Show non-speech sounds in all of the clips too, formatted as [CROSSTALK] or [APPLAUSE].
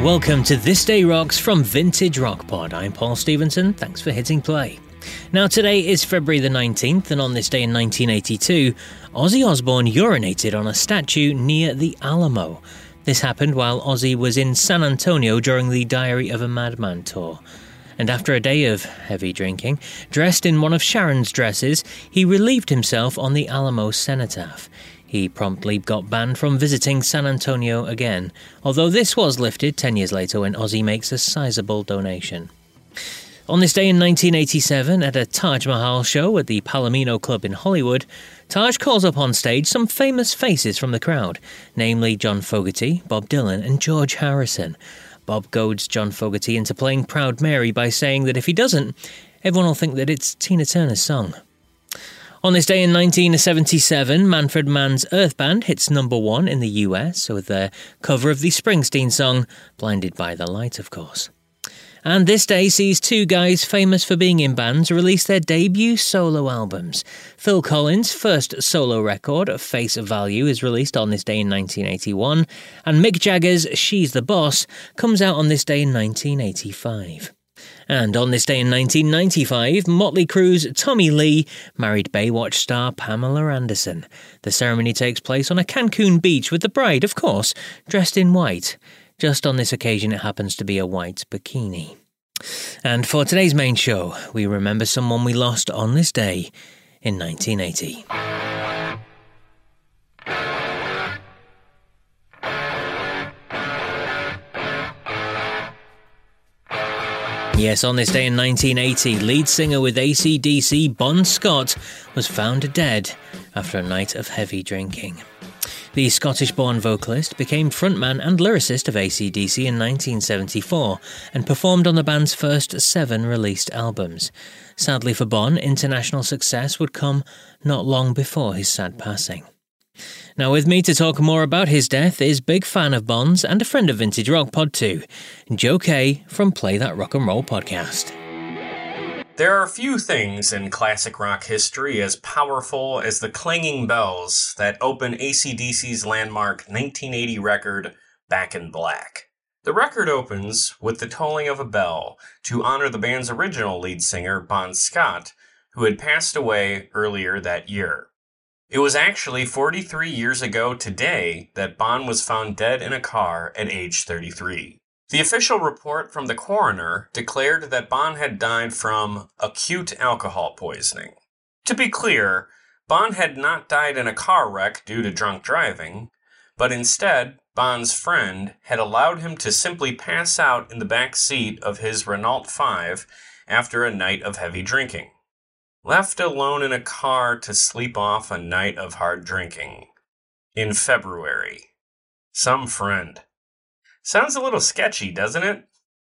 Welcome to This Day Rocks from Vintage Rock Pod. I'm Paul Stevenson. Thanks for hitting play. Now, today is February the 19th, and on this day in 1982, Ozzy Osbourne urinated on a statue near the Alamo. This happened while Ozzy was in San Antonio during the Diary of a Madman tour. And after a day of heavy drinking, dressed in one of Sharon's dresses, he relieved himself on the Alamo cenotaph. He promptly got banned from visiting San Antonio again, although this was lifted 10 years later when Ozzy makes a sizable donation. On this day in 1987, at a Taj Mahal show at the Palomino Club in Hollywood, Taj calls up on stage some famous faces from the crowd, namely John Fogerty, Bob Dylan, and George Harrison. Bob goads John Fogerty into playing Proud Mary by saying that if he doesn't, everyone will think that it's Tina Turner's song. On this day in 1977, Manfred Mann's Earth Band hits number one in the US with their cover of the Springsteen song Blinded by the Light, of course. And this day sees two guys famous for being in bands release their debut solo albums. Phil Collins' first solo record, Face Value, is released on this day in 1981, and Mick Jagger's She's the Boss comes out on this day in 1985. And on this day in 1995, Motley Crue's Tommy Lee married Baywatch star Pamela Anderson. The ceremony takes place on a Cancun beach with the bride, of course, dressed in white. Just on this occasion, it happens to be a white bikini. And for today's main show, we remember someone we lost on this day in 1980. Yes, on this day in 1980, lead singer with ACDC Bon Scott was found dead after a night of heavy drinking. The Scottish born vocalist became frontman and lyricist of ACDC in 1974 and performed on the band's first seven released albums. Sadly for Bon, international success would come not long before his sad passing. Now, with me to talk more about his death is big fan of Bon's and a friend of Vintage Rock Pod 2, Joe Kay from Play That Rock and Roll podcast. There are few things in classic rock history as powerful as the clanging bells that open ACDC's landmark 1980 record, Back in Black. The record opens with the tolling of a bell to honor the band's original lead singer, Bon Scott, who had passed away earlier that year. It was actually 43 years ago today that Bon was found dead in a car at age 33. The official report from the coroner declared that Bon had died from acute alcohol poisoning. To be clear, Bon had not died in a car wreck due to drunk driving, but instead, Bon's friend had allowed him to simply pass out in the back seat of his Renault 5 after a night of heavy drinking left alone in a car to sleep off a night of hard drinking. In February. Some friend. Sounds a little sketchy, doesn't it?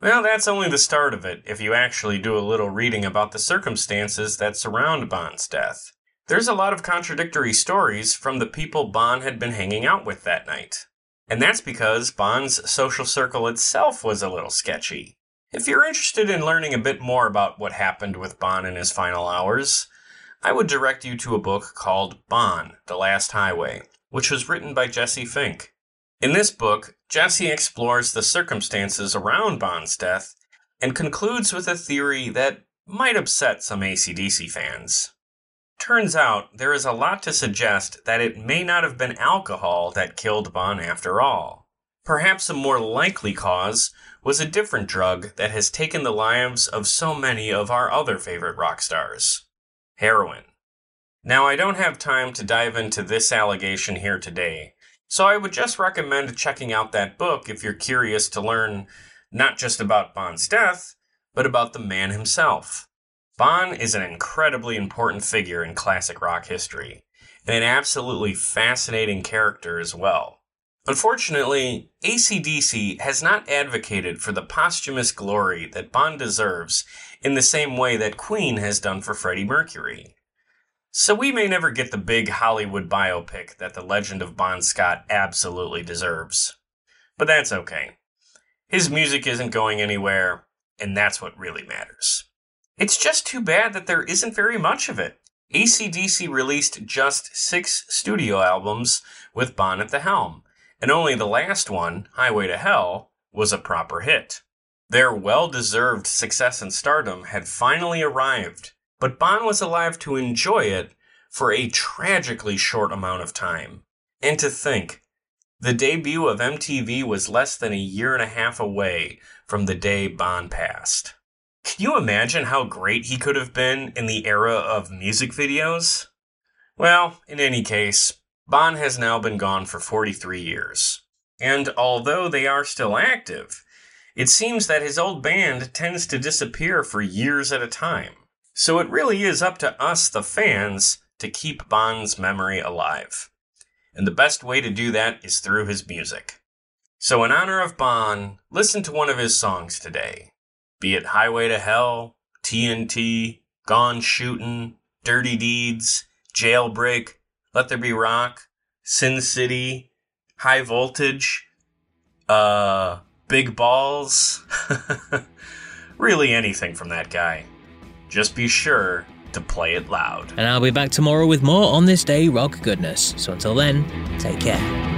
Well, that's only the start of it if you actually do a little reading about the circumstances that surround Bon's death. There's a lot of contradictory stories from the people Bon had been hanging out with that night. And that's because Bon's social circle itself was a little sketchy. If you're interested in learning a bit more about what happened with Bon in his final hours, I would direct you to a book called Bon, The Last Highway, which was written by Jesse Fink. In this book, Jesse explores the circumstances around Bon's death and concludes with a theory that might upset some ACDC fans. Turns out, there is a lot to suggest that it may not have been alcohol that killed Bon after all. Perhaps a more likely cause was a different drug that has taken the lives of so many of our other favorite rock stars heroin. Now, I don't have time to dive into this allegation here today, so I would just recommend checking out that book if you're curious to learn not just about Bon's death, but about the man himself. Bon is an incredibly important figure in classic rock history, and an absolutely fascinating character as well. Unfortunately, ACDC has not advocated for the posthumous glory that Bon deserves in the same way that Queen has done for Freddie Mercury. So we may never get the big Hollywood biopic that the legend of Bon Scott absolutely deserves. But that's okay. His music isn't going anywhere, and that's what really matters. It's just too bad that there isn't very much of it. ACDC released just six studio albums with Bon at the helm, and only the last one, Highway to Hell, was a proper hit. Their well deserved success and stardom had finally arrived, but Bon was alive to enjoy it for a tragically short amount of time. And to think, the debut of MTV was less than a year and a half away from the day Bon passed. Can you imagine how great he could have been in the era of music videos? Well, in any case, Bon has now been gone for 43 years. And although they are still active, it seems that his old band tends to disappear for years at a time. So it really is up to us, the fans, to keep Bon's memory alive. And the best way to do that is through his music. So, in honor of Bon, listen to one of his songs today. Be it Highway to Hell, TNT, Gone Shootin', Dirty Deeds, Jailbreak, Let There Be Rock, Sin City, High Voltage, uh, Big Balls. [LAUGHS] really anything from that guy. Just be sure to play it loud. And I'll be back tomorrow with more on this day rock goodness. So until then, take care.